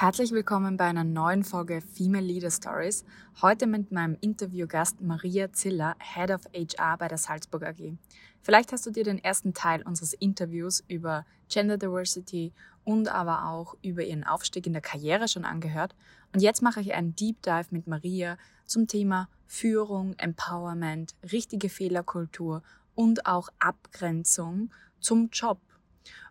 Herzlich willkommen bei einer neuen Folge Female Leader Stories. Heute mit meinem Interviewgast Maria Ziller, Head of HR bei der Salzburg AG. Vielleicht hast du dir den ersten Teil unseres Interviews über Gender Diversity und aber auch über ihren Aufstieg in der Karriere schon angehört. Und jetzt mache ich einen Deep Dive mit Maria zum Thema Führung, Empowerment, richtige Fehlerkultur und auch Abgrenzung zum Job.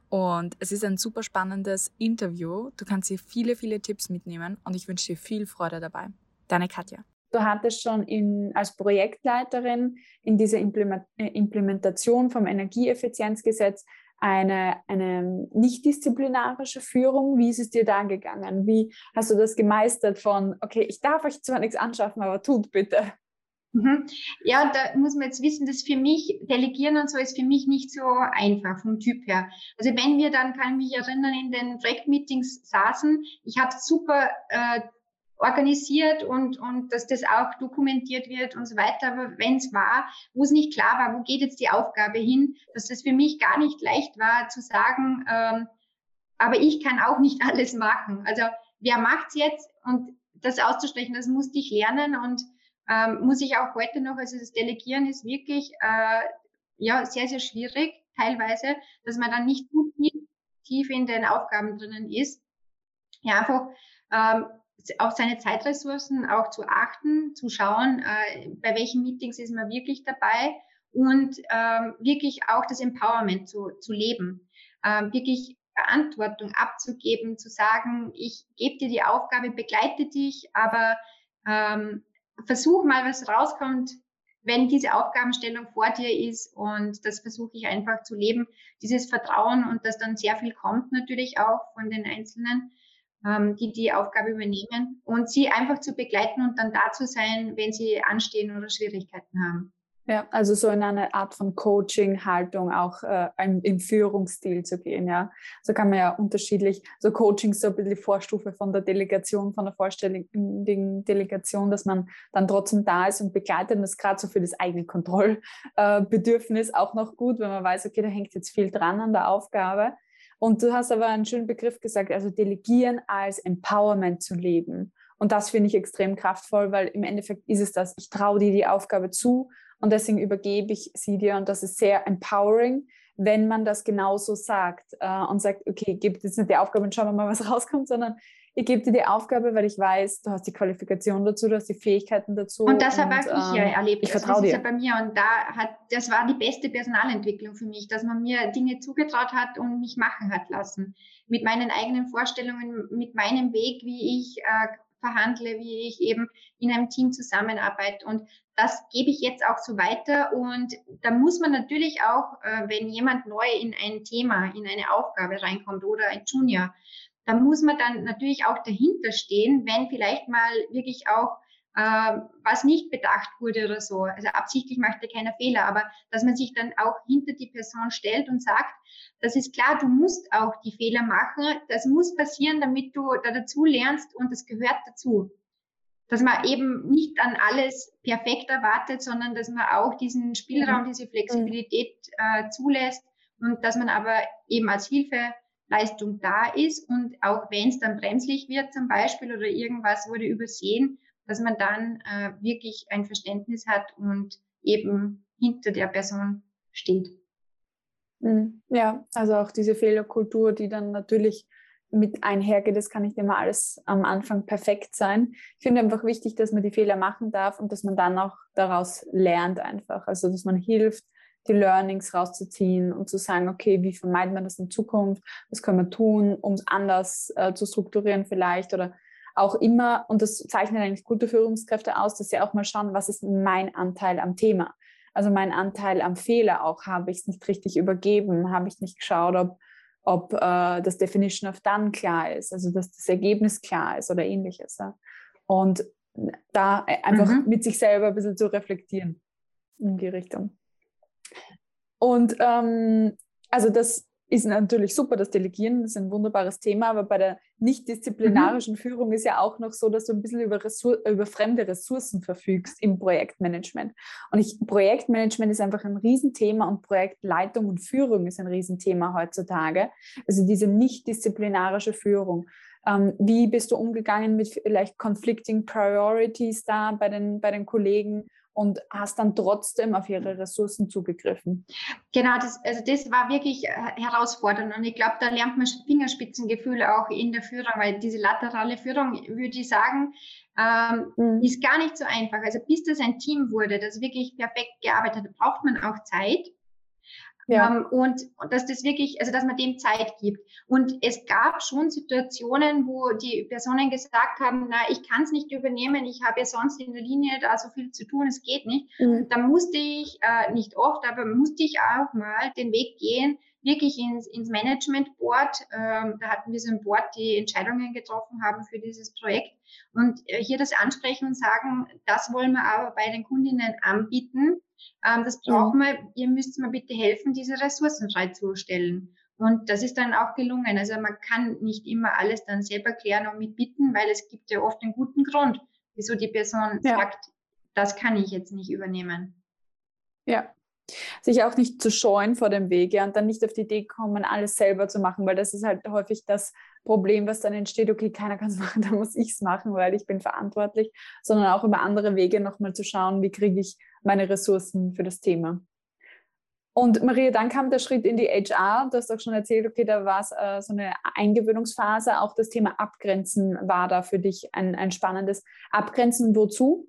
Und es ist ein super spannendes Interview. Du kannst hier viele, viele Tipps mitnehmen und ich wünsche dir viel Freude dabei. Deine Katja. Du hattest schon in, als Projektleiterin in dieser äh, Implementation vom Energieeffizienzgesetz eine, eine nicht disziplinarische Führung. Wie ist es dir da gegangen? Wie hast du das gemeistert von, okay, ich darf euch zwar nichts anschaffen, aber tut bitte? Mhm. Ja, da muss man jetzt wissen, dass für mich Delegieren und so ist für mich nicht so einfach vom Typ her. Also wenn wir dann, kann ich mich erinnern, in den Projektmeetings saßen, ich habe super äh, organisiert und, und dass das auch dokumentiert wird und so weiter. Aber wenn es war, wo es nicht klar war, wo geht jetzt die Aufgabe hin, dass das für mich gar nicht leicht war zu sagen, ähm, aber ich kann auch nicht alles machen. Also wer macht's jetzt und das auszusprechen, das musste ich lernen und ähm, muss ich auch heute noch, also das Delegieren ist wirklich äh, ja sehr, sehr schwierig teilweise, dass man dann nicht zu tief, tief in den Aufgaben drinnen ist. Ja, einfach ähm, auf seine Zeitressourcen auch zu achten, zu schauen, äh, bei welchen Meetings ist man wirklich dabei und ähm, wirklich auch das Empowerment zu, zu leben. Ähm, wirklich Verantwortung abzugeben, zu sagen, ich gebe dir die Aufgabe, begleite dich, aber ähm, versuch mal, was rauskommt, wenn diese Aufgabenstellung vor dir ist und das versuche ich einfach zu leben, dieses Vertrauen und dass dann sehr viel kommt natürlich auch von den Einzelnen, ähm, die die Aufgabe übernehmen und sie einfach zu begleiten und dann da zu sein, wenn sie anstehen oder Schwierigkeiten haben. Ja, also so in eine Art von Coaching-Haltung auch äh, im Führungsstil zu gehen, ja. So kann man ja unterschiedlich, so Coaching ist so ein bisschen die Vorstufe von der Delegation, von der vollständigen Delegation, dass man dann trotzdem da ist und begleitet und das gerade so für das eigene Kontrollbedürfnis auch noch gut, wenn man weiß, okay, da hängt jetzt viel dran an der Aufgabe. Und du hast aber einen schönen Begriff gesagt, also delegieren als Empowerment zu leben. Und das finde ich extrem kraftvoll, weil im Endeffekt ist es das, ich traue dir die Aufgabe zu und deswegen übergebe ich sie dir und das ist sehr empowering, wenn man das genauso sagt äh, und sagt, okay, gib jetzt nicht die Aufgabe und schauen wir mal, was rauskommt, sondern ich gebe dir die Aufgabe, weil ich weiß, du hast die Qualifikation dazu, du hast die Fähigkeiten dazu. Und das habe auch ich ja ähm, erlebt. Ich vertraue dir. Ja bei mir und da hat, das war die beste Personalentwicklung für mich, dass man mir Dinge zugetraut hat und mich machen hat lassen. Mit meinen eigenen Vorstellungen, mit meinem Weg, wie ich äh, verhandle, wie ich eben in einem Team zusammenarbeite. Und das gebe ich jetzt auch so weiter. Und da muss man natürlich auch, äh, wenn jemand neu in ein Thema, in eine Aufgabe reinkommt oder ein Junior, da muss man dann natürlich auch dahinter stehen, wenn vielleicht mal wirklich auch was nicht bedacht wurde oder so. Also absichtlich macht er keiner Fehler, aber dass man sich dann auch hinter die Person stellt und sagt, das ist klar, du musst auch die Fehler machen, das muss passieren, damit du da dazu lernst und das gehört dazu. Dass man eben nicht an alles perfekt erwartet, sondern dass man auch diesen Spielraum, mhm. diese Flexibilität äh, zulässt und dass man aber eben als Hilfeleistung da ist und auch wenn es dann bremslich wird zum Beispiel oder irgendwas wurde übersehen, dass man dann äh, wirklich ein Verständnis hat und eben hinter der Person steht. Mhm. Ja, also auch diese Fehlerkultur, die dann natürlich mit einhergeht, das kann nicht immer alles am Anfang perfekt sein. Ich finde einfach wichtig, dass man die Fehler machen darf und dass man dann auch daraus lernt einfach. Also dass man hilft, die Learnings rauszuziehen und zu sagen, okay, wie vermeiden wir das in Zukunft? Was können wir tun, um es anders äh, zu strukturieren vielleicht oder auch immer, und das zeichnet eigentlich gute Führungskräfte aus, dass sie auch mal schauen, was ist mein Anteil am Thema? Also mein Anteil am Fehler auch, habe ich es nicht richtig übergeben, habe ich nicht geschaut, ob, ob äh, das Definition of Done klar ist, also dass das Ergebnis klar ist oder ähnliches. Ja? Und da einfach mhm. mit sich selber ein bisschen zu reflektieren in die Richtung. Und ähm, also das ist natürlich super, das Delegieren ist ein wunderbares Thema, aber bei der nicht disziplinarischen mhm. Führung ist ja auch noch so, dass du ein bisschen über, Ressour über fremde Ressourcen verfügst im Projektmanagement. Und ich, Projektmanagement ist einfach ein Riesenthema und Projektleitung und Führung ist ein Riesenthema heutzutage. Also diese nicht disziplinarische Führung. Ähm, wie bist du umgegangen mit vielleicht conflicting priorities da bei den, bei den Kollegen? Und hast dann trotzdem auf ihre Ressourcen zugegriffen. Genau, das, also das war wirklich äh, herausfordernd und ich glaube, da lernt man Fingerspitzengefühl auch in der Führung, weil diese laterale Führung, würde ich sagen, ähm, mhm. ist gar nicht so einfach. Also bis das ein Team wurde, das wirklich perfekt gearbeitet hat, braucht man auch Zeit. Ja. Ähm, und, und dass das wirklich, also dass man dem Zeit gibt. Und es gab schon Situationen, wo die Personen gesagt haben, na, ich kann es nicht übernehmen, ich habe ja sonst in der Linie da so viel zu tun, es geht nicht. Mhm. Da musste ich, äh, nicht oft, aber musste ich auch mal den Weg gehen, wirklich ins, ins Management Board. Ähm, da hatten wir so ein Board, die Entscheidungen getroffen haben für dieses Projekt. Und äh, hier das ansprechen und sagen, das wollen wir aber bei den Kundinnen anbieten. Ähm, das brauchen wir, ihr müsst mir bitte helfen, diese Ressourcen freizustellen. Und das ist dann auch gelungen. Also man kann nicht immer alles dann selber klären und mitbitten, weil es gibt ja oft einen guten Grund, wieso die Person ja. sagt, das kann ich jetzt nicht übernehmen. Ja, sich auch nicht zu scheuen vor dem Weg und dann nicht auf die Idee kommen, alles selber zu machen, weil das ist halt häufig das Problem, was dann entsteht, okay, keiner kann es machen, dann muss ich es machen, weil ich bin verantwortlich, sondern auch über andere Wege nochmal zu schauen, wie kriege ich meine Ressourcen für das Thema. Und Maria, dann kam der Schritt in die HR. Du hast auch schon erzählt, okay, da war es äh, so eine Eingewöhnungsphase. Auch das Thema Abgrenzen war da für dich ein, ein spannendes. Abgrenzen wozu?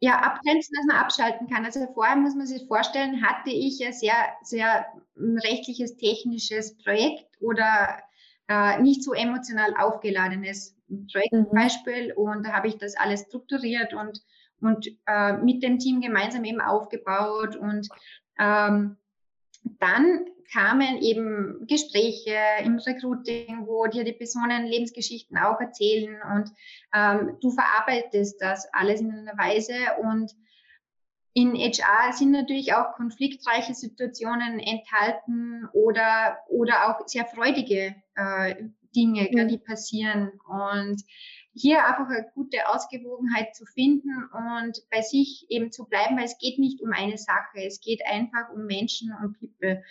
Ja, abgrenzen, dass man abschalten kann. Also vorher muss man sich vorstellen, hatte ich ein sehr, sehr hm, rechtliches, technisches Projekt oder äh, nicht so emotional aufgeladenes Projektbeispiel mhm. und da habe ich das alles strukturiert und, und äh, mit dem Team gemeinsam eben aufgebaut und ähm, dann kamen eben Gespräche im Recruiting, wo dir die Personen Lebensgeschichten auch erzählen und ähm, du verarbeitest das alles in einer Weise und in HR sind natürlich auch konfliktreiche Situationen enthalten oder, oder auch sehr freudige äh, Dinge, mhm. die passieren. Und hier einfach eine gute Ausgewogenheit zu finden und bei sich eben zu bleiben, weil es geht nicht um eine Sache, es geht einfach um Menschen und People.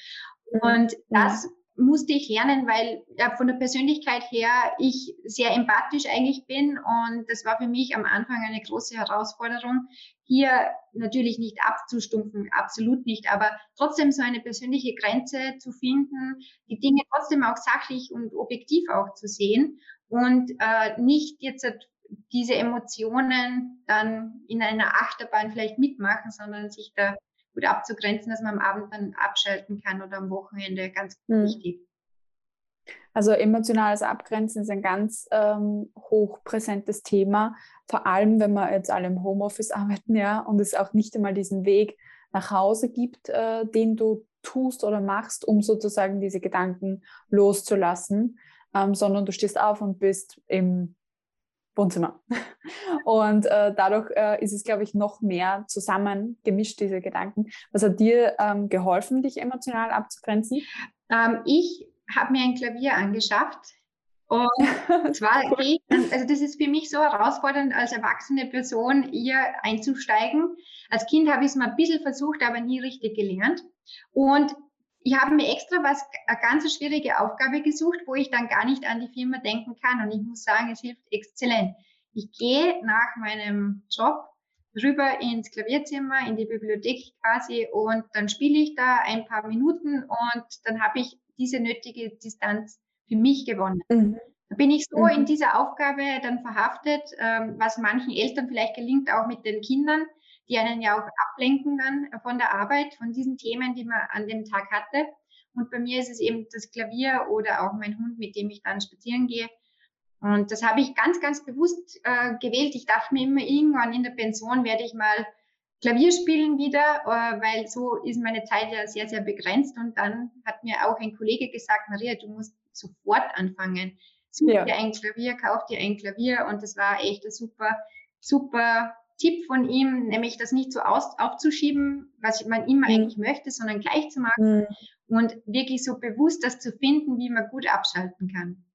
Und das musste ich lernen, weil ja, von der Persönlichkeit her ich sehr empathisch eigentlich bin und das war für mich am Anfang eine große Herausforderung, hier natürlich nicht abzustumpfen, absolut nicht, aber trotzdem so eine persönliche Grenze zu finden, die Dinge trotzdem auch sachlich und objektiv auch zu sehen und äh, nicht jetzt diese Emotionen dann in einer Achterbahn vielleicht mitmachen, sondern sich da gut abzugrenzen, dass man am Abend dann abschalten kann oder am Wochenende, ganz mhm. wichtig. Also emotionales Abgrenzen ist ein ganz ähm, hochpräsentes Thema, vor allem wenn wir jetzt alle im Homeoffice arbeiten, ja, und es auch nicht einmal diesen Weg nach Hause gibt, äh, den du tust oder machst, um sozusagen diese Gedanken loszulassen, ähm, sondern du stehst auf und bist im Wohnzimmer. Und äh, dadurch äh, ist es, glaube ich, noch mehr zusammengemischt, diese Gedanken. Was hat dir ähm, geholfen, dich emotional abzugrenzen? Ähm, ich habe mir ein Klavier angeschafft. Und zwar, cool. also das ist für mich so herausfordernd, als erwachsene Person hier einzusteigen. Als Kind habe ich es mal ein bisschen versucht, aber nie richtig gelernt. Und ich habe mir extra was, eine ganz schwierige Aufgabe gesucht, wo ich dann gar nicht an die Firma denken kann. Und ich muss sagen, es hilft exzellent. Ich gehe nach meinem Job rüber ins Klavierzimmer, in die Bibliothek quasi und dann spiele ich da ein paar Minuten und dann habe ich diese nötige Distanz für mich gewonnen. Mhm. Da bin ich so mhm. in dieser Aufgabe dann verhaftet, ähm, was manchen Eltern vielleicht gelingt, auch mit den Kindern, die einen ja auch ablenken dann von der Arbeit, von diesen Themen, die man an dem Tag hatte. Und bei mir ist es eben das Klavier oder auch mein Hund, mit dem ich dann spazieren gehe. Und das habe ich ganz, ganz bewusst äh, gewählt. Ich dachte mir immer, irgendwann in der Pension werde ich mal Klavier spielen wieder, äh, weil so ist meine Zeit ja sehr, sehr begrenzt. Und dann hat mir auch ein Kollege gesagt, Maria, du musst sofort anfangen. Such ja. dir ein Klavier, kauf dir ein Klavier. Und das war echt ein super, super Tipp von ihm, nämlich das nicht so aus, aufzuschieben, was man immer mhm. eigentlich möchte, sondern gleich zu machen mhm. und wirklich so bewusst das zu finden, wie man gut abschalten kann.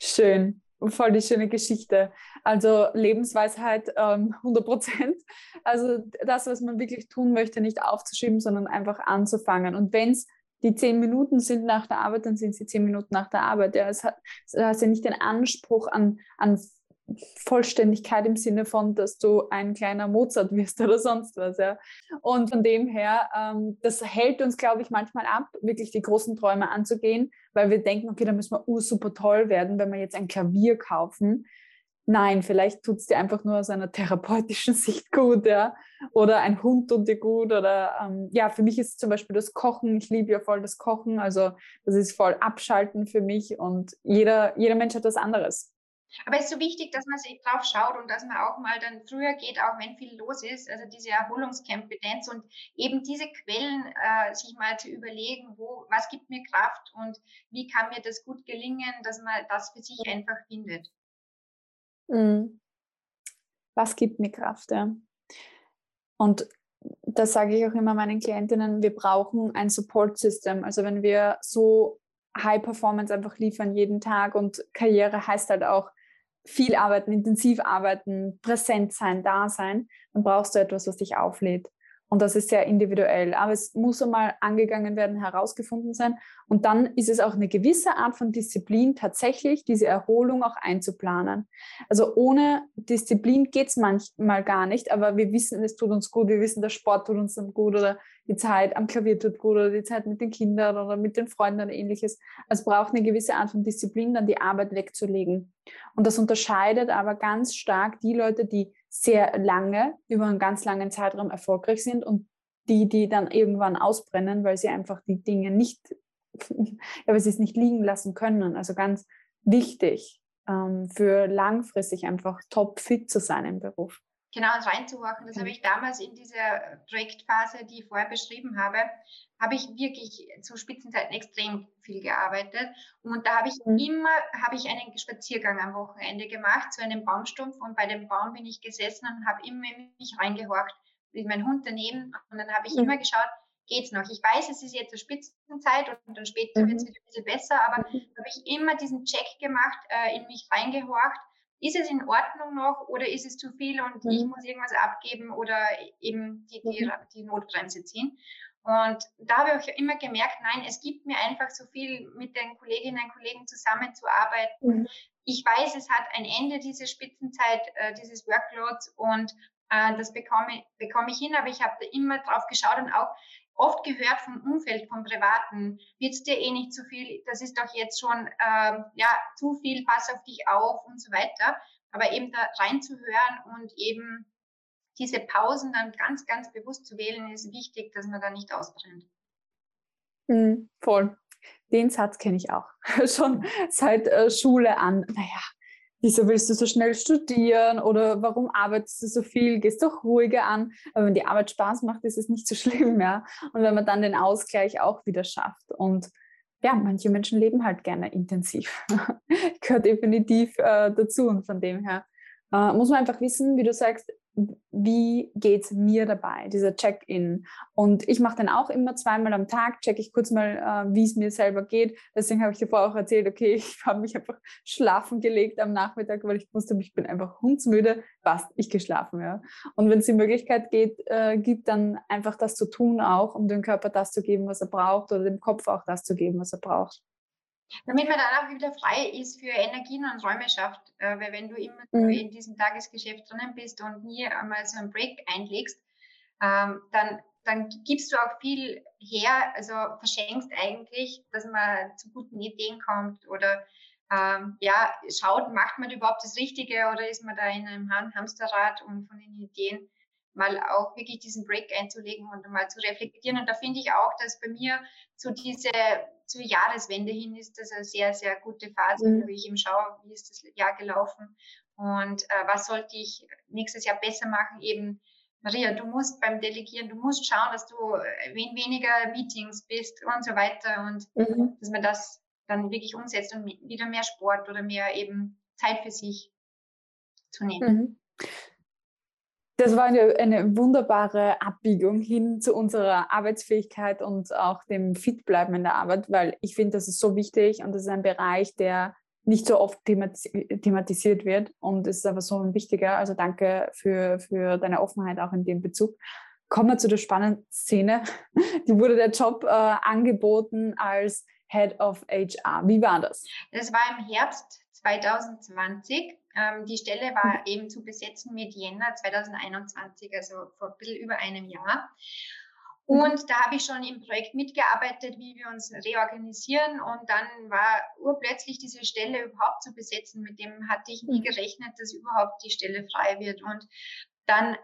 Schön. Voll die schöne Geschichte. Also Lebensweisheit ähm, 100 Prozent. Also das, was man wirklich tun möchte, nicht aufzuschieben, sondern einfach anzufangen. Und wenn es die zehn Minuten sind nach der Arbeit, dann sind sie zehn Minuten nach der Arbeit. Ja, es hat, es hat ja nicht den Anspruch an, an Vollständigkeit im Sinne von, dass du ein kleiner Mozart wirst oder sonst was. Ja. Und von dem her, ähm, das hält uns, glaube ich, manchmal ab, wirklich die großen Träume anzugehen, weil wir denken, okay, da müssen wir super toll werden, wenn wir jetzt ein Klavier kaufen. Nein, vielleicht tut es dir einfach nur aus einer therapeutischen Sicht gut, ja. Oder ein Hund tut dir gut. Oder ähm, ja, für mich ist zum Beispiel das Kochen. Ich liebe ja voll das Kochen. Also das ist voll Abschalten für mich. Und jeder, jeder Mensch hat was anderes. Aber es ist so wichtig, dass man sich drauf schaut und dass man auch mal dann früher geht, auch wenn viel los ist, also diese Erholungskompetenz und eben diese Quellen äh, sich mal zu überlegen, wo, was gibt mir Kraft und wie kann mir das gut gelingen, dass man das für sich einfach findet. Mhm. Was gibt mir Kraft, ja. Und das sage ich auch immer meinen Klientinnen, wir brauchen ein Support-System. Also wenn wir so High Performance einfach liefern jeden Tag und Karriere heißt halt auch viel arbeiten, intensiv arbeiten, präsent sein, da sein, dann brauchst du etwas, was dich auflädt. Und das ist sehr individuell. Aber es muss einmal angegangen werden, herausgefunden sein. Und dann ist es auch eine gewisse Art von Disziplin, tatsächlich diese Erholung auch einzuplanen. Also ohne Disziplin geht es manchmal gar nicht, aber wir wissen, es tut uns gut. Wir wissen, der Sport tut uns dann gut oder die Zeit am Klavier tut gut oder die Zeit mit den Kindern oder mit den Freunden oder ähnliches. Es braucht eine gewisse Art von Disziplin, dann die Arbeit wegzulegen. Und das unterscheidet aber ganz stark die Leute, die sehr lange, über einen ganz langen Zeitraum erfolgreich sind und die, die dann irgendwann ausbrennen, weil sie einfach die Dinge nicht, ja, weil sie es nicht liegen lassen können. Also ganz wichtig ähm, für langfristig einfach top fit zu sein im Beruf. Genau, und reinzuhorchen. Das habe ich damals in dieser Projektphase, die ich vorher beschrieben habe, habe ich wirklich zu Spitzenzeiten extrem viel gearbeitet. Und da habe ich mhm. immer, habe ich einen Spaziergang am Wochenende gemacht zu einem Baumstumpf und bei dem Baum bin ich gesessen und habe immer in mich reingehorcht, mit meinem Hund daneben. Und dann habe ich mhm. immer geschaut, geht's noch? Ich weiß, es ist jetzt eine Spitzenzeit und dann später mhm. wird es wieder ein bisschen besser, aber mhm. habe ich immer diesen Check gemacht, äh, in mich reingehorcht ist es in Ordnung noch oder ist es zu viel und mhm. ich muss irgendwas abgeben oder eben die, die, mhm. die Notbremse ziehen. Und da habe ich auch immer gemerkt, nein, es gibt mir einfach so viel mit den Kolleginnen und Kollegen zusammenzuarbeiten. Mhm. Ich weiß, es hat ein Ende, diese Spitzenzeit, äh, dieses Workloads und äh, das bekomme, bekomme ich hin, aber ich habe da immer drauf geschaut und auch oft gehört vom Umfeld, vom Privaten, wird's dir eh nicht zu viel, das ist doch jetzt schon ähm, ja zu viel, pass auf dich auf und so weiter. Aber eben da reinzuhören und eben diese Pausen dann ganz, ganz bewusst zu wählen, ist wichtig, dass man da nicht ausbrennt. Mhm, voll. Den Satz kenne ich auch schon seit äh, Schule an. Naja, wieso willst du so schnell studieren oder warum arbeitest du so viel, gehst doch ruhiger an. Aber wenn die Arbeit Spaß macht, ist es nicht so schlimm, ja. Und wenn man dann den Ausgleich auch wieder schafft. Und ja, manche Menschen leben halt gerne intensiv. Gehört definitiv äh, dazu. Und von dem her äh, muss man einfach wissen, wie du sagst, wie geht es mir dabei, dieser Check-in. Und ich mache dann auch immer zweimal am Tag, checke ich kurz mal, äh, wie es mir selber geht. Deswegen habe ich dir vorher auch erzählt, okay, ich habe mich einfach schlafen gelegt am Nachmittag, weil ich wusste, ich bin einfach hundsmüde. Passt, ich geschlafen, ja. Und wenn es die Möglichkeit geht, äh, gibt, dann einfach das zu tun auch, um dem Körper das zu geben, was er braucht oder dem Kopf auch das zu geben, was er braucht. Damit man dann auch wieder frei ist für Energien und Räume schafft. Äh, weil wenn du immer mhm. in diesem Tagesgeschäft drinnen bist und nie einmal so einen Break einlegst, ähm, dann, dann gibst du auch viel her, also verschenkst eigentlich, dass man zu guten Ideen kommt oder ähm, ja, schaut, macht man überhaupt das Richtige oder ist man da in einem Hamsterrad und von den Ideen mal auch wirklich diesen Break einzulegen und mal zu reflektieren. Und da finde ich auch, dass bei mir so diese zur Jahreswende hin ist das eine sehr, sehr gute Phase, mhm. wo ich eben schaue, wie ist das Jahr gelaufen und äh, was sollte ich nächstes Jahr besser machen. Eben, Maria, du musst beim Delegieren, du musst schauen, dass du äh, in weniger Meetings bist und so weiter und mhm. dass man das dann wirklich umsetzt und wieder mehr Sport oder mehr eben Zeit für sich zu nehmen. Mhm. Das war eine, eine, wunderbare Abbiegung hin zu unserer Arbeitsfähigkeit und auch dem Fitbleiben in der Arbeit, weil ich finde, das ist so wichtig und das ist ein Bereich, der nicht so oft thematisiert wird und es ist aber so ein wichtiger. Also danke für, für deine Offenheit auch in dem Bezug. kommen wir zu der spannenden Szene. Die wurde der Job äh, angeboten als Head of HR. Wie war das? Das war im Herbst 2020. Ähm, die Stelle war eben zu besetzen mit Jänner 2021, also vor ein bisschen über einem Jahr. Mhm. Und da habe ich schon im Projekt mitgearbeitet, wie wir uns reorganisieren. Und dann war urplötzlich diese Stelle überhaupt zu besetzen. Mit dem hatte ich nie mhm. gerechnet, dass überhaupt die Stelle frei wird. Und dann,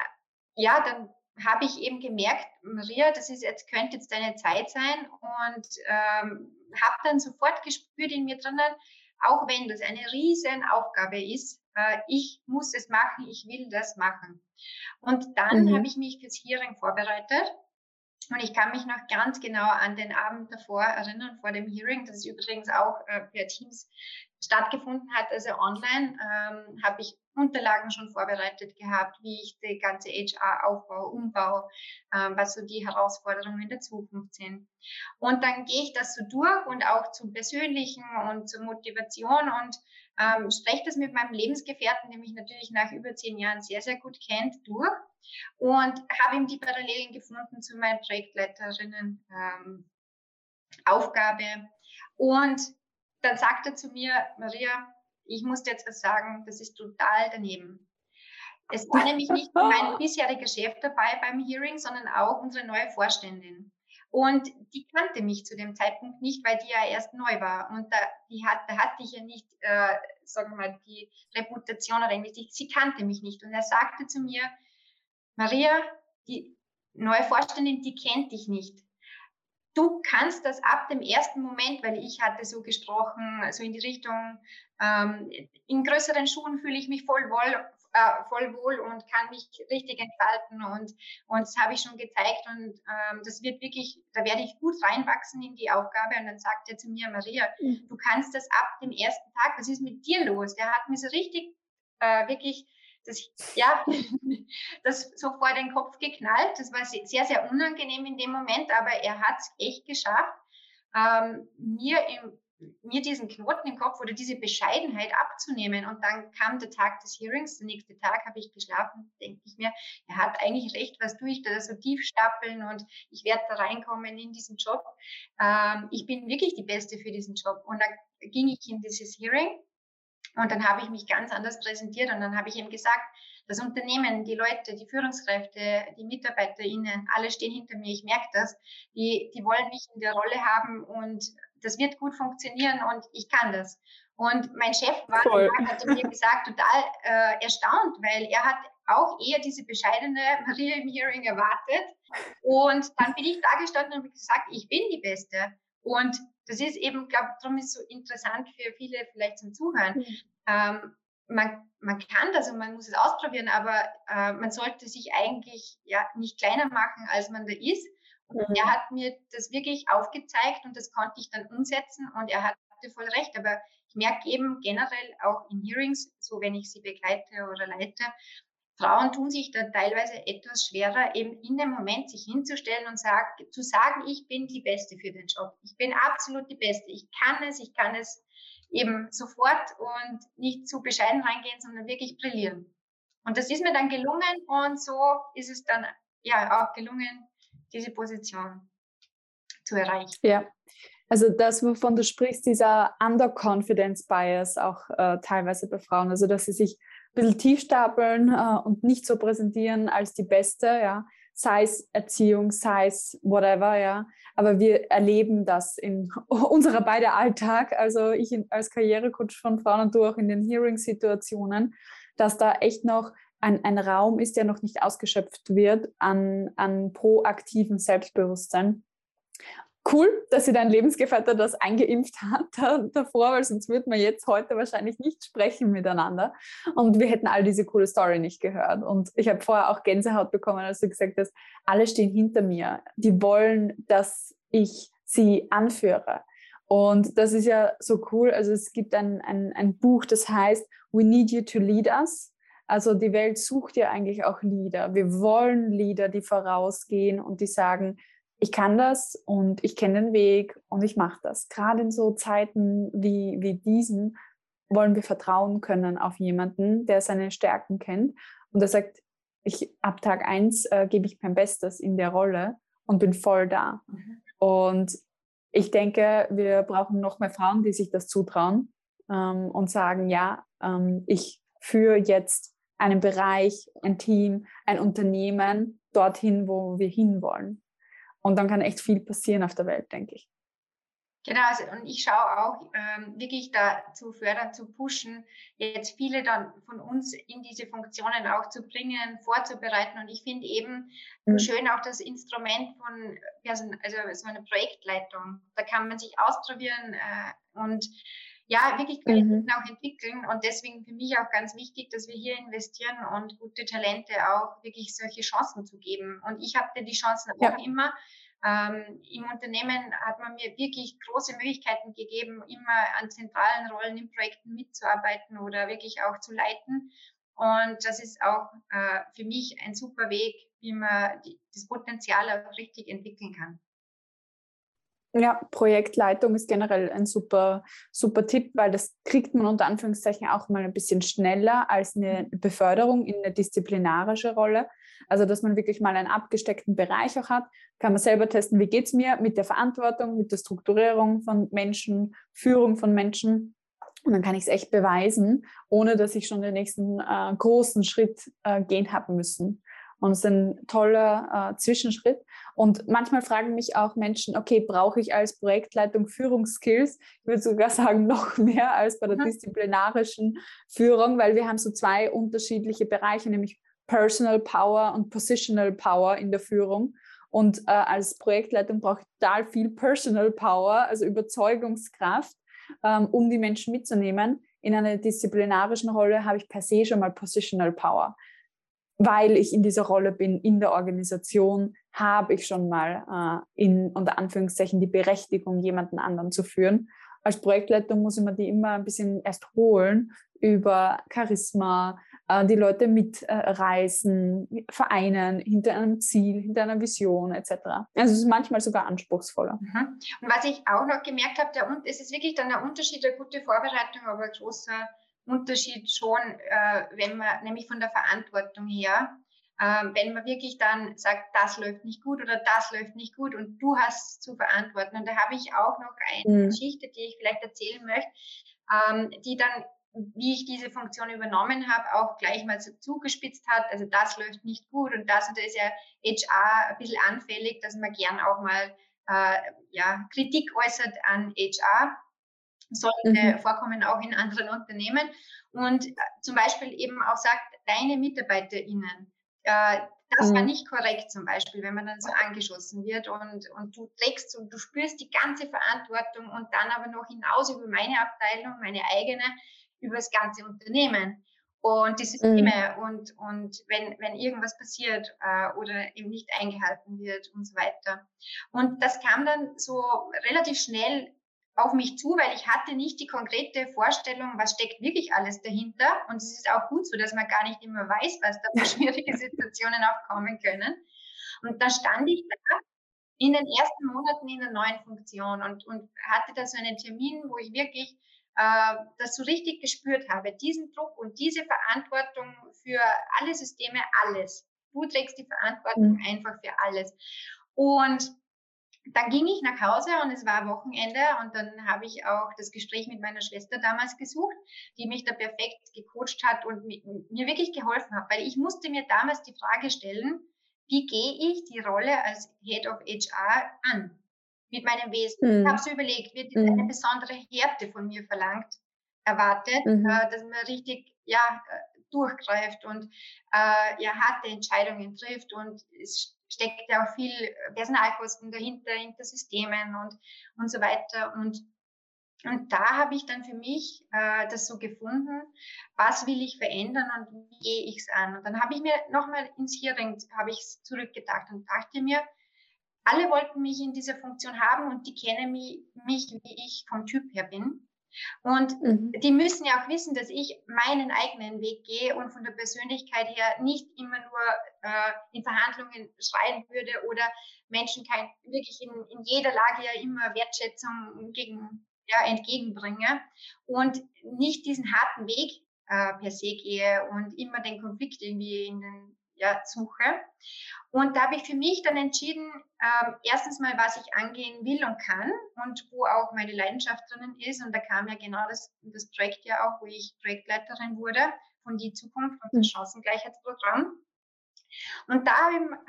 ja, dann habe ich eben gemerkt, Maria, das ist jetzt, könnte jetzt deine Zeit sein. Und ähm, habe dann sofort gespürt in mir drinnen, auch wenn das eine riesen Aufgabe ist, äh, ich muss es machen, ich will das machen. Und dann mhm. habe ich mich fürs Hearing vorbereitet und ich kann mich noch ganz genau an den Abend davor erinnern, vor dem Hearing, das übrigens auch äh, per Teams stattgefunden hat, also online, ähm, habe ich Unterlagen schon vorbereitet gehabt, wie ich die ganze HR aufbaue, umbau, ähm, was so die Herausforderungen in der Zukunft sind. Und dann gehe ich das so durch und auch zum Persönlichen und zur Motivation und ähm, spreche das mit meinem Lebensgefährten, der mich natürlich nach über zehn Jahren sehr, sehr gut kennt, durch und habe ihm die Parallelen gefunden zu meinen Projektleiterinnen ähm, Aufgabe. Und dann sagt er zu mir, Maria, ich muss dir jetzt was sagen, das ist total daneben. Es war nämlich nicht mein bisheriger Chef dabei beim Hearing, sondern auch unsere neue Vorständin. Und die kannte mich zu dem Zeitpunkt nicht, weil die ja erst neu war. Und da, die hat, da hatte ich ja nicht, äh, sagen wir mal, die Reputation oder irgendwie, sie kannte mich nicht. Und er sagte zu mir, Maria, die neue Vorständin, die kennt dich nicht. Du kannst das ab dem ersten Moment, weil ich hatte so gesprochen, so in die Richtung, ähm, in größeren Schuhen fühle ich mich voll wohl, äh, voll wohl und kann mich richtig entfalten und, und das habe ich schon gezeigt und ähm, das wird wirklich, da werde ich gut reinwachsen in die Aufgabe und dann sagt er zu mir, Maria, mhm. du kannst das ab dem ersten Tag, was ist mit dir los? Der hat mir so richtig äh, wirklich das, ja, das so vor den Kopf geknallt. Das war sehr, sehr unangenehm in dem Moment, aber er hat es echt geschafft, ähm, mir im mir diesen Knoten im Kopf oder diese Bescheidenheit abzunehmen. Und dann kam der Tag des Hearings, der nächste Tag habe ich geschlafen, denke ich mir, er hat eigentlich recht, was tue ich da so tief stapeln und ich werde da reinkommen in diesen Job. Ähm, ich bin wirklich die Beste für diesen Job. Und dann ging ich in dieses Hearing und dann habe ich mich ganz anders präsentiert und dann habe ich ihm gesagt, das Unternehmen, die Leute, die Führungskräfte, die MitarbeiterInnen, alle stehen hinter mir, ich merke das, die, die wollen mich in der Rolle haben und das wird gut funktionieren und ich kann das. Und mein Chef war, hat mir gesagt, total äh, erstaunt, weil er hat auch eher diese bescheidene Maria im Hearing erwartet. Und dann bin ich da gestanden und habe gesagt, ich bin die Beste. Und das ist eben, glaube ich, darum ist so interessant für viele vielleicht zum Zuhören. Mhm. Ähm, man, man kann das und man muss es ausprobieren, aber äh, man sollte sich eigentlich ja nicht kleiner machen, als man da ist. Und mhm. er hat mir das wirklich aufgezeigt und das konnte ich dann umsetzen und er hatte voll recht. Aber ich merke eben generell auch in Hearings, so wenn ich sie begleite oder leite, Frauen tun sich da teilweise etwas schwerer, eben in dem Moment sich hinzustellen und sag, zu sagen, ich bin die Beste für den Job. Ich bin absolut die Beste. Ich kann es, ich kann es eben sofort und nicht zu bescheiden reingehen, sondern wirklich brillieren. Und das ist mir dann gelungen und so ist es dann ja auch gelungen, diese Position zu erreichen. Ja, also das, wovon du sprichst, dieser Underconfidence Bias auch äh, teilweise bei Frauen, also dass sie sich bisschen tief stapeln äh, und nicht so präsentieren als die Beste, ja, sei es Erziehung, sei es whatever, ja. Aber wir erleben das in unserer beide Alltag, also ich als Karrierecoach von Frauen und du auch in den Hearing-Situationen, dass da echt noch ein, ein Raum ist, der noch nicht ausgeschöpft wird an, an proaktivem Selbstbewusstsein. Cool, dass sie dein Lebensgefährte das eingeimpft hat davor, weil sonst würden wir jetzt heute wahrscheinlich nicht sprechen miteinander und wir hätten all diese coole Story nicht gehört. Und ich habe vorher auch Gänsehaut bekommen, als du gesagt hast, alle stehen hinter mir. Die wollen, dass ich sie anführe. Und das ist ja so cool. Also es gibt ein, ein, ein Buch, das heißt We Need You to Lead Us also die Welt sucht ja eigentlich auch Leader. Wir wollen Leader, die vorausgehen und die sagen, ich kann das und ich kenne den Weg und ich mache das. Gerade in so Zeiten wie, wie diesen wollen wir vertrauen können auf jemanden, der seine Stärken kennt und der sagt, ich ab Tag eins äh, gebe ich mein Bestes in der Rolle und bin voll da. Mhm. Und ich denke, wir brauchen noch mehr Frauen, die sich das zutrauen ähm, und sagen, ja, ähm, ich führe jetzt einen Bereich, ein Team, ein Unternehmen dorthin, wo wir hinwollen. Und dann kann echt viel passieren auf der Welt, denke ich. Genau, also, und ich schaue auch ähm, wirklich da zu fördern, zu pushen, jetzt viele dann von uns in diese Funktionen auch zu bringen, vorzubereiten. Und ich finde eben mhm. schön auch das Instrument von, also so eine Projektleitung. Da kann man sich ausprobieren äh, und ja, wirklich Qualitäten mhm. auch entwickeln. Und deswegen für mich auch ganz wichtig, dass wir hier investieren und gute Talente auch wirklich solche Chancen zu geben. Und ich habe die Chancen ja. auch immer ähm, Im Unternehmen hat man mir wirklich große Möglichkeiten gegeben, immer an zentralen Rollen in Projekten mitzuarbeiten oder wirklich auch zu leiten. Und das ist auch äh, für mich ein super Weg, wie man die, das Potenzial auch richtig entwickeln kann. Ja, Projektleitung ist generell ein super, super Tipp, weil das kriegt man unter Anführungszeichen auch mal ein bisschen schneller als eine mhm. Beförderung in eine disziplinarische Rolle. Also, dass man wirklich mal einen abgesteckten Bereich auch hat, kann man selber testen, wie geht es mir mit der Verantwortung, mit der Strukturierung von Menschen, Führung von Menschen. Und dann kann ich es echt beweisen, ohne dass ich schon den nächsten äh, großen Schritt äh, gehen haben müssen. Und es ist ein toller äh, Zwischenschritt. Und manchmal fragen mich auch Menschen, okay, brauche ich als Projektleitung Führungsskills? Ich würde sogar sagen, noch mehr als bei der mhm. disziplinarischen Führung, weil wir haben so zwei unterschiedliche Bereiche, nämlich Personal Power und Positional Power in der Führung. Und äh, als Projektleitung brauche ich total viel Personal Power, also Überzeugungskraft, ähm, um die Menschen mitzunehmen. In einer disziplinarischen Rolle habe ich per se schon mal Positional Power weil ich in dieser Rolle bin, in der Organisation, habe ich schon mal äh, in unter Anführungszeichen die Berechtigung, jemanden anderen zu führen. Als Projektleitung muss ich mir die immer ein bisschen erst holen über Charisma, äh, die Leute mitreißen, äh, vereinen hinter einem Ziel, hinter einer Vision etc. Also es ist manchmal sogar anspruchsvoller. Mhm. Und was ich auch noch gemerkt habe, es ist wirklich dann der Unterschied der gute Vorbereitung, aber ein großer Unterschied schon, äh, wenn man nämlich von der Verantwortung her, äh, wenn man wirklich dann sagt, das läuft nicht gut oder das läuft nicht gut und du hast zu verantworten. Und da habe ich auch noch eine mhm. Geschichte, die ich vielleicht erzählen möchte, ähm, die dann wie ich diese Funktion übernommen habe, auch gleich mal so zugespitzt hat. Also das läuft nicht gut und das und da ist ja HR ein bisschen anfällig, dass man gern auch mal äh, ja, Kritik äußert an HR sollte mhm. vorkommen auch in anderen Unternehmen. Und äh, zum Beispiel eben auch sagt, deine MitarbeiterInnen, äh, das mhm. war nicht korrekt zum Beispiel, wenn man dann so angeschossen wird und, und du trägst und du spürst die ganze Verantwortung und dann aber noch hinaus über meine Abteilung, meine eigene, über das ganze Unternehmen und die Systeme mhm. und, und wenn, wenn irgendwas passiert äh, oder eben nicht eingehalten wird und so weiter. Und das kam dann so relativ schnell auf mich zu, weil ich hatte nicht die konkrete Vorstellung, was steckt wirklich alles dahinter. Und es ist auch gut so, dass man gar nicht immer weiß, was da für schwierige Situationen auch kommen können. Und da stand ich da in den ersten Monaten in der neuen Funktion und, und hatte da so einen Termin, wo ich wirklich äh, das so richtig gespürt habe, diesen Druck und diese Verantwortung für alle Systeme, alles. Du trägst die Verantwortung mhm. einfach für alles. Und dann ging ich nach Hause und es war Wochenende und dann habe ich auch das Gespräch mit meiner Schwester damals gesucht, die mich da perfekt gecoacht hat und mir wirklich geholfen hat, weil ich musste mir damals die Frage stellen, wie gehe ich die Rolle als Head of HR an mit meinem Wesen? Mhm. Ich habe so überlegt, wird mhm. eine besondere Härte von mir verlangt, erwartet, mhm. äh, dass man richtig ja äh, durchgreift und äh, ja harte Entscheidungen trifft und es steckt ja auch viel Personalkosten dahinter, hinter Systemen und, und so weiter. Und, und da habe ich dann für mich äh, das so gefunden, was will ich verändern und wie gehe ich es an. Und dann habe ich mir nochmal ins Hearing, habe ich zurückgedacht und dachte mir, alle wollten mich in dieser Funktion haben und die kennen mich, mich wie ich vom Typ her bin. Und mhm. die müssen ja auch wissen, dass ich meinen eigenen Weg gehe und von der Persönlichkeit her nicht immer nur äh, in Verhandlungen schreien würde oder Menschen kein, wirklich in, in jeder Lage ja immer Wertschätzung gegen, ja, entgegenbringe und nicht diesen harten Weg äh, per se gehe und immer den Konflikt irgendwie in den, ja, suche. Und da habe ich für mich dann entschieden, ähm, erstens mal, was ich angehen will und kann und wo auch meine Leidenschaft drinnen ist. Und da kam ja genau das, das Projekt ja auch, wo ich Projektleiterin wurde von Die Zukunft und das mhm. Chancengleichheitsprogramm. Und da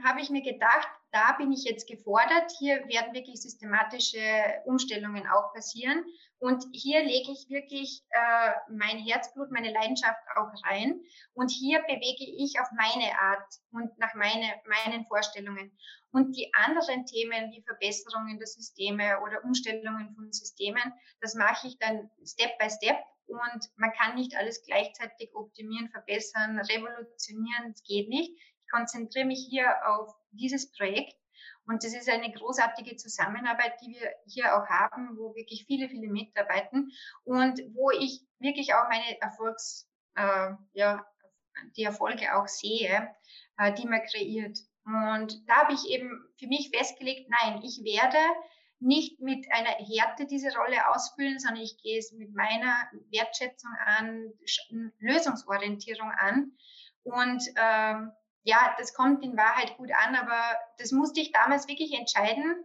habe ich mir gedacht, da bin ich jetzt gefordert. Hier werden wirklich systematische Umstellungen auch passieren. Und hier lege ich wirklich äh, mein Herzblut, meine Leidenschaft auch rein. Und hier bewege ich auf meine Art und nach meine, meinen Vorstellungen. Und die anderen Themen wie Verbesserungen der Systeme oder Umstellungen von Systemen, das mache ich dann Step by Step. Und man kann nicht alles gleichzeitig optimieren, verbessern, revolutionieren. Es geht nicht. Konzentriere mich hier auf dieses Projekt und das ist eine großartige Zusammenarbeit, die wir hier auch haben, wo wirklich viele, viele mitarbeiten und wo ich wirklich auch meine Erfolgs, äh, ja, die Erfolge auch sehe, äh, die man kreiert. Und da habe ich eben für mich festgelegt, nein, ich werde nicht mit einer Härte diese Rolle ausfüllen, sondern ich gehe es mit meiner Wertschätzung an, Lösungsorientierung an. Und ähm, ja, das kommt in Wahrheit gut an, aber das musste ich damals wirklich entscheiden.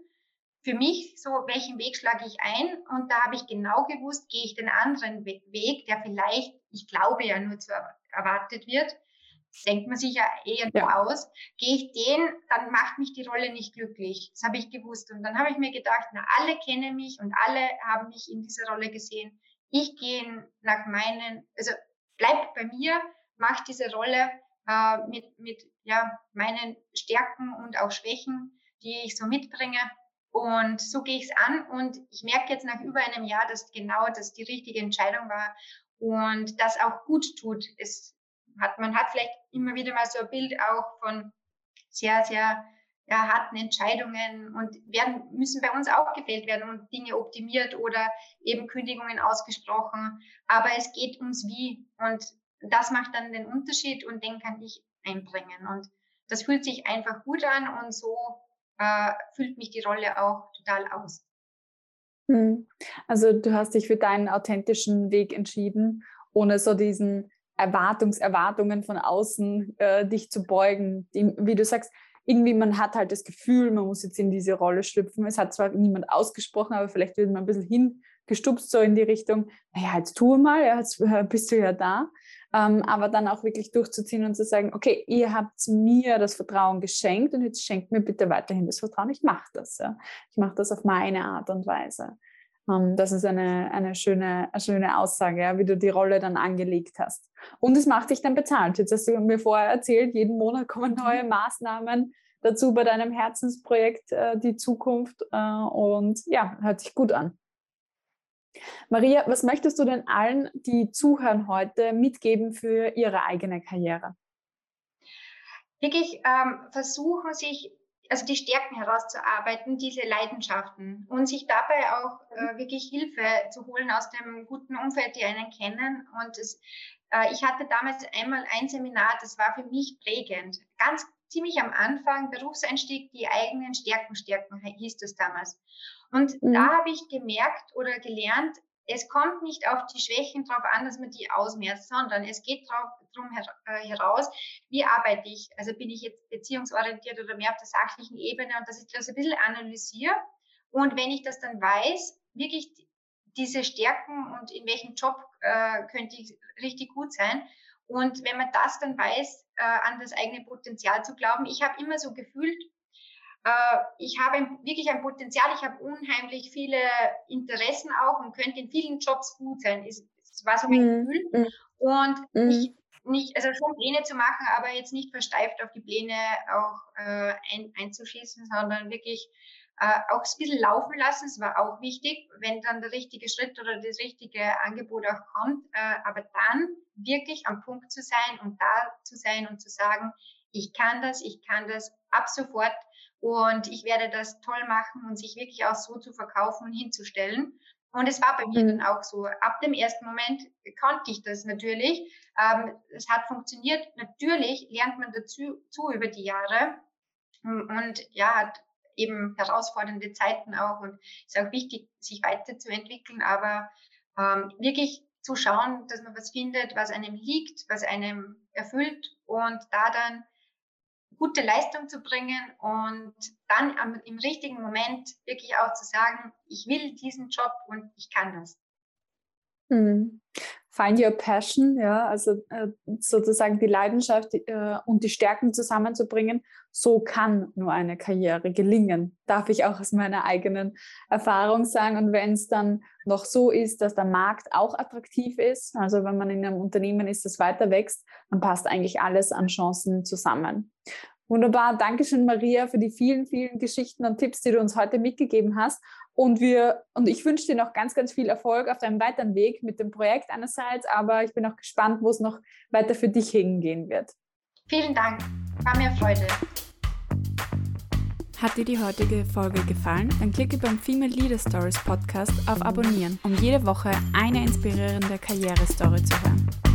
Für mich, so welchen Weg schlage ich ein? Und da habe ich genau gewusst, gehe ich den anderen Weg, der vielleicht, ich glaube ja nur zu erwartet wird, denkt man sich ja eher nur ja. aus. Gehe ich den, dann macht mich die Rolle nicht glücklich. Das habe ich gewusst. Und dann habe ich mir gedacht, na, alle kennen mich und alle haben mich in dieser Rolle gesehen. Ich gehe nach meinen, also bleib bei mir, mach diese Rolle äh, mit, mit ja, meinen Stärken und auch Schwächen, die ich so mitbringe. Und so gehe ich es an. Und ich merke jetzt nach über einem Jahr, dass genau das die richtige Entscheidung war und das auch gut tut. Es hat, man hat vielleicht immer wieder mal so ein Bild auch von sehr, sehr ja, harten Entscheidungen und werden, müssen bei uns auch gefällt werden und Dinge optimiert oder eben Kündigungen ausgesprochen. Aber es geht ums Wie. Und das macht dann den Unterschied und den kann ich einbringen. Und das fühlt sich einfach gut an und so äh, füllt mich die Rolle auch total aus. Hm. Also du hast dich für deinen authentischen Weg entschieden, ohne so diesen Erwartungserwartungen von außen äh, dich zu beugen. Die, wie du sagst, irgendwie man hat halt das Gefühl, man muss jetzt in diese Rolle schlüpfen. Es hat zwar niemand ausgesprochen, aber vielleicht wird man ein bisschen hingestupst so in die Richtung, naja, jetzt tu mal, jetzt äh, bist du ja da ähm, aber dann auch wirklich durchzuziehen und zu sagen, okay, ihr habt mir das Vertrauen geschenkt und jetzt schenkt mir bitte weiterhin das Vertrauen. Ich mache das. Ja. Ich mache das auf meine Art und Weise. Ähm, das ist eine, eine, schöne, eine schöne Aussage, ja, wie du die Rolle dann angelegt hast. Und es macht dich dann bezahlt. Jetzt hast du mir vorher erzählt, jeden Monat kommen neue Maßnahmen dazu bei deinem Herzensprojekt, äh, die Zukunft. Äh, und ja, hört sich gut an. Maria, was möchtest du denn allen, die zuhören heute, mitgeben für ihre eigene Karriere? Wirklich ähm, versuchen, sich also die Stärken herauszuarbeiten, diese Leidenschaften und sich dabei auch äh, wirklich Hilfe zu holen aus dem guten Umfeld, die einen kennen. Und es, äh, ich hatte damals einmal ein Seminar, das war für mich prägend. Ganz ziemlich am Anfang, Berufseinstieg, die eigenen Stärken stärken, hieß das damals. Und mhm. da habe ich gemerkt oder gelernt, es kommt nicht auf die Schwächen drauf an, dass man die ausmerzt, sondern es geht darum her, äh, heraus, wie arbeite ich? Also bin ich jetzt beziehungsorientiert oder mehr auf der sachlichen Ebene und dass ich das ein bisschen analysiere. Und wenn ich das dann weiß, wirklich diese Stärken und in welchem Job äh, könnte ich richtig gut sein. Und wenn man das dann weiß, äh, an das eigene Potenzial zu glauben, ich habe immer so gefühlt, äh, ich habe wirklich ein Potenzial, ich habe unheimlich viele Interessen auch und könnte in vielen Jobs gut sein. Das war so mein mhm. Gefühl. Mhm. Und mhm. nicht, nicht, also schon Pläne zu machen, aber jetzt nicht versteift auf die Pläne auch äh, ein, einzuschießen, sondern wirklich äh, auch ein bisschen laufen lassen. Es war auch wichtig, wenn dann der richtige Schritt oder das richtige Angebot auch kommt. Äh, aber dann wirklich am Punkt zu sein und da zu sein und zu sagen, ich kann das, ich kann das ab sofort und ich werde das toll machen und sich wirklich auch so zu verkaufen und hinzustellen. Und es war bei mir dann auch so. Ab dem ersten Moment konnte ich das natürlich. Ähm, es hat funktioniert. Natürlich lernt man dazu zu über die Jahre und ja, hat eben herausfordernde Zeiten auch und ist auch wichtig, sich weiterzuentwickeln, aber ähm, wirklich zu schauen, dass man was findet, was einem liegt, was einem erfüllt und da dann gute Leistung zu bringen und dann am, im richtigen Moment wirklich auch zu sagen, ich will diesen Job und ich kann das. Hm. Find your passion, ja, also äh, sozusagen die Leidenschaft äh, und die Stärken zusammenzubringen. So kann nur eine Karriere gelingen, darf ich auch aus meiner eigenen Erfahrung sagen. Und wenn es dann noch so ist, dass der Markt auch attraktiv ist, also wenn man in einem Unternehmen ist, das weiter wächst, dann passt eigentlich alles an Chancen zusammen. Wunderbar. Dankeschön, Maria, für die vielen, vielen Geschichten und Tipps, die du uns heute mitgegeben hast. Und wir, und ich wünsche dir noch ganz, ganz viel Erfolg auf deinem weiteren Weg mit dem Projekt einerseits, aber ich bin auch gespannt, wo es noch weiter für dich hingehen wird. Vielen Dank. War mir Freude. Hat dir die heutige Folge gefallen? Dann klicke beim Female Leader Stories Podcast auf Abonnieren, um jede Woche eine inspirierende Karrierestory zu hören.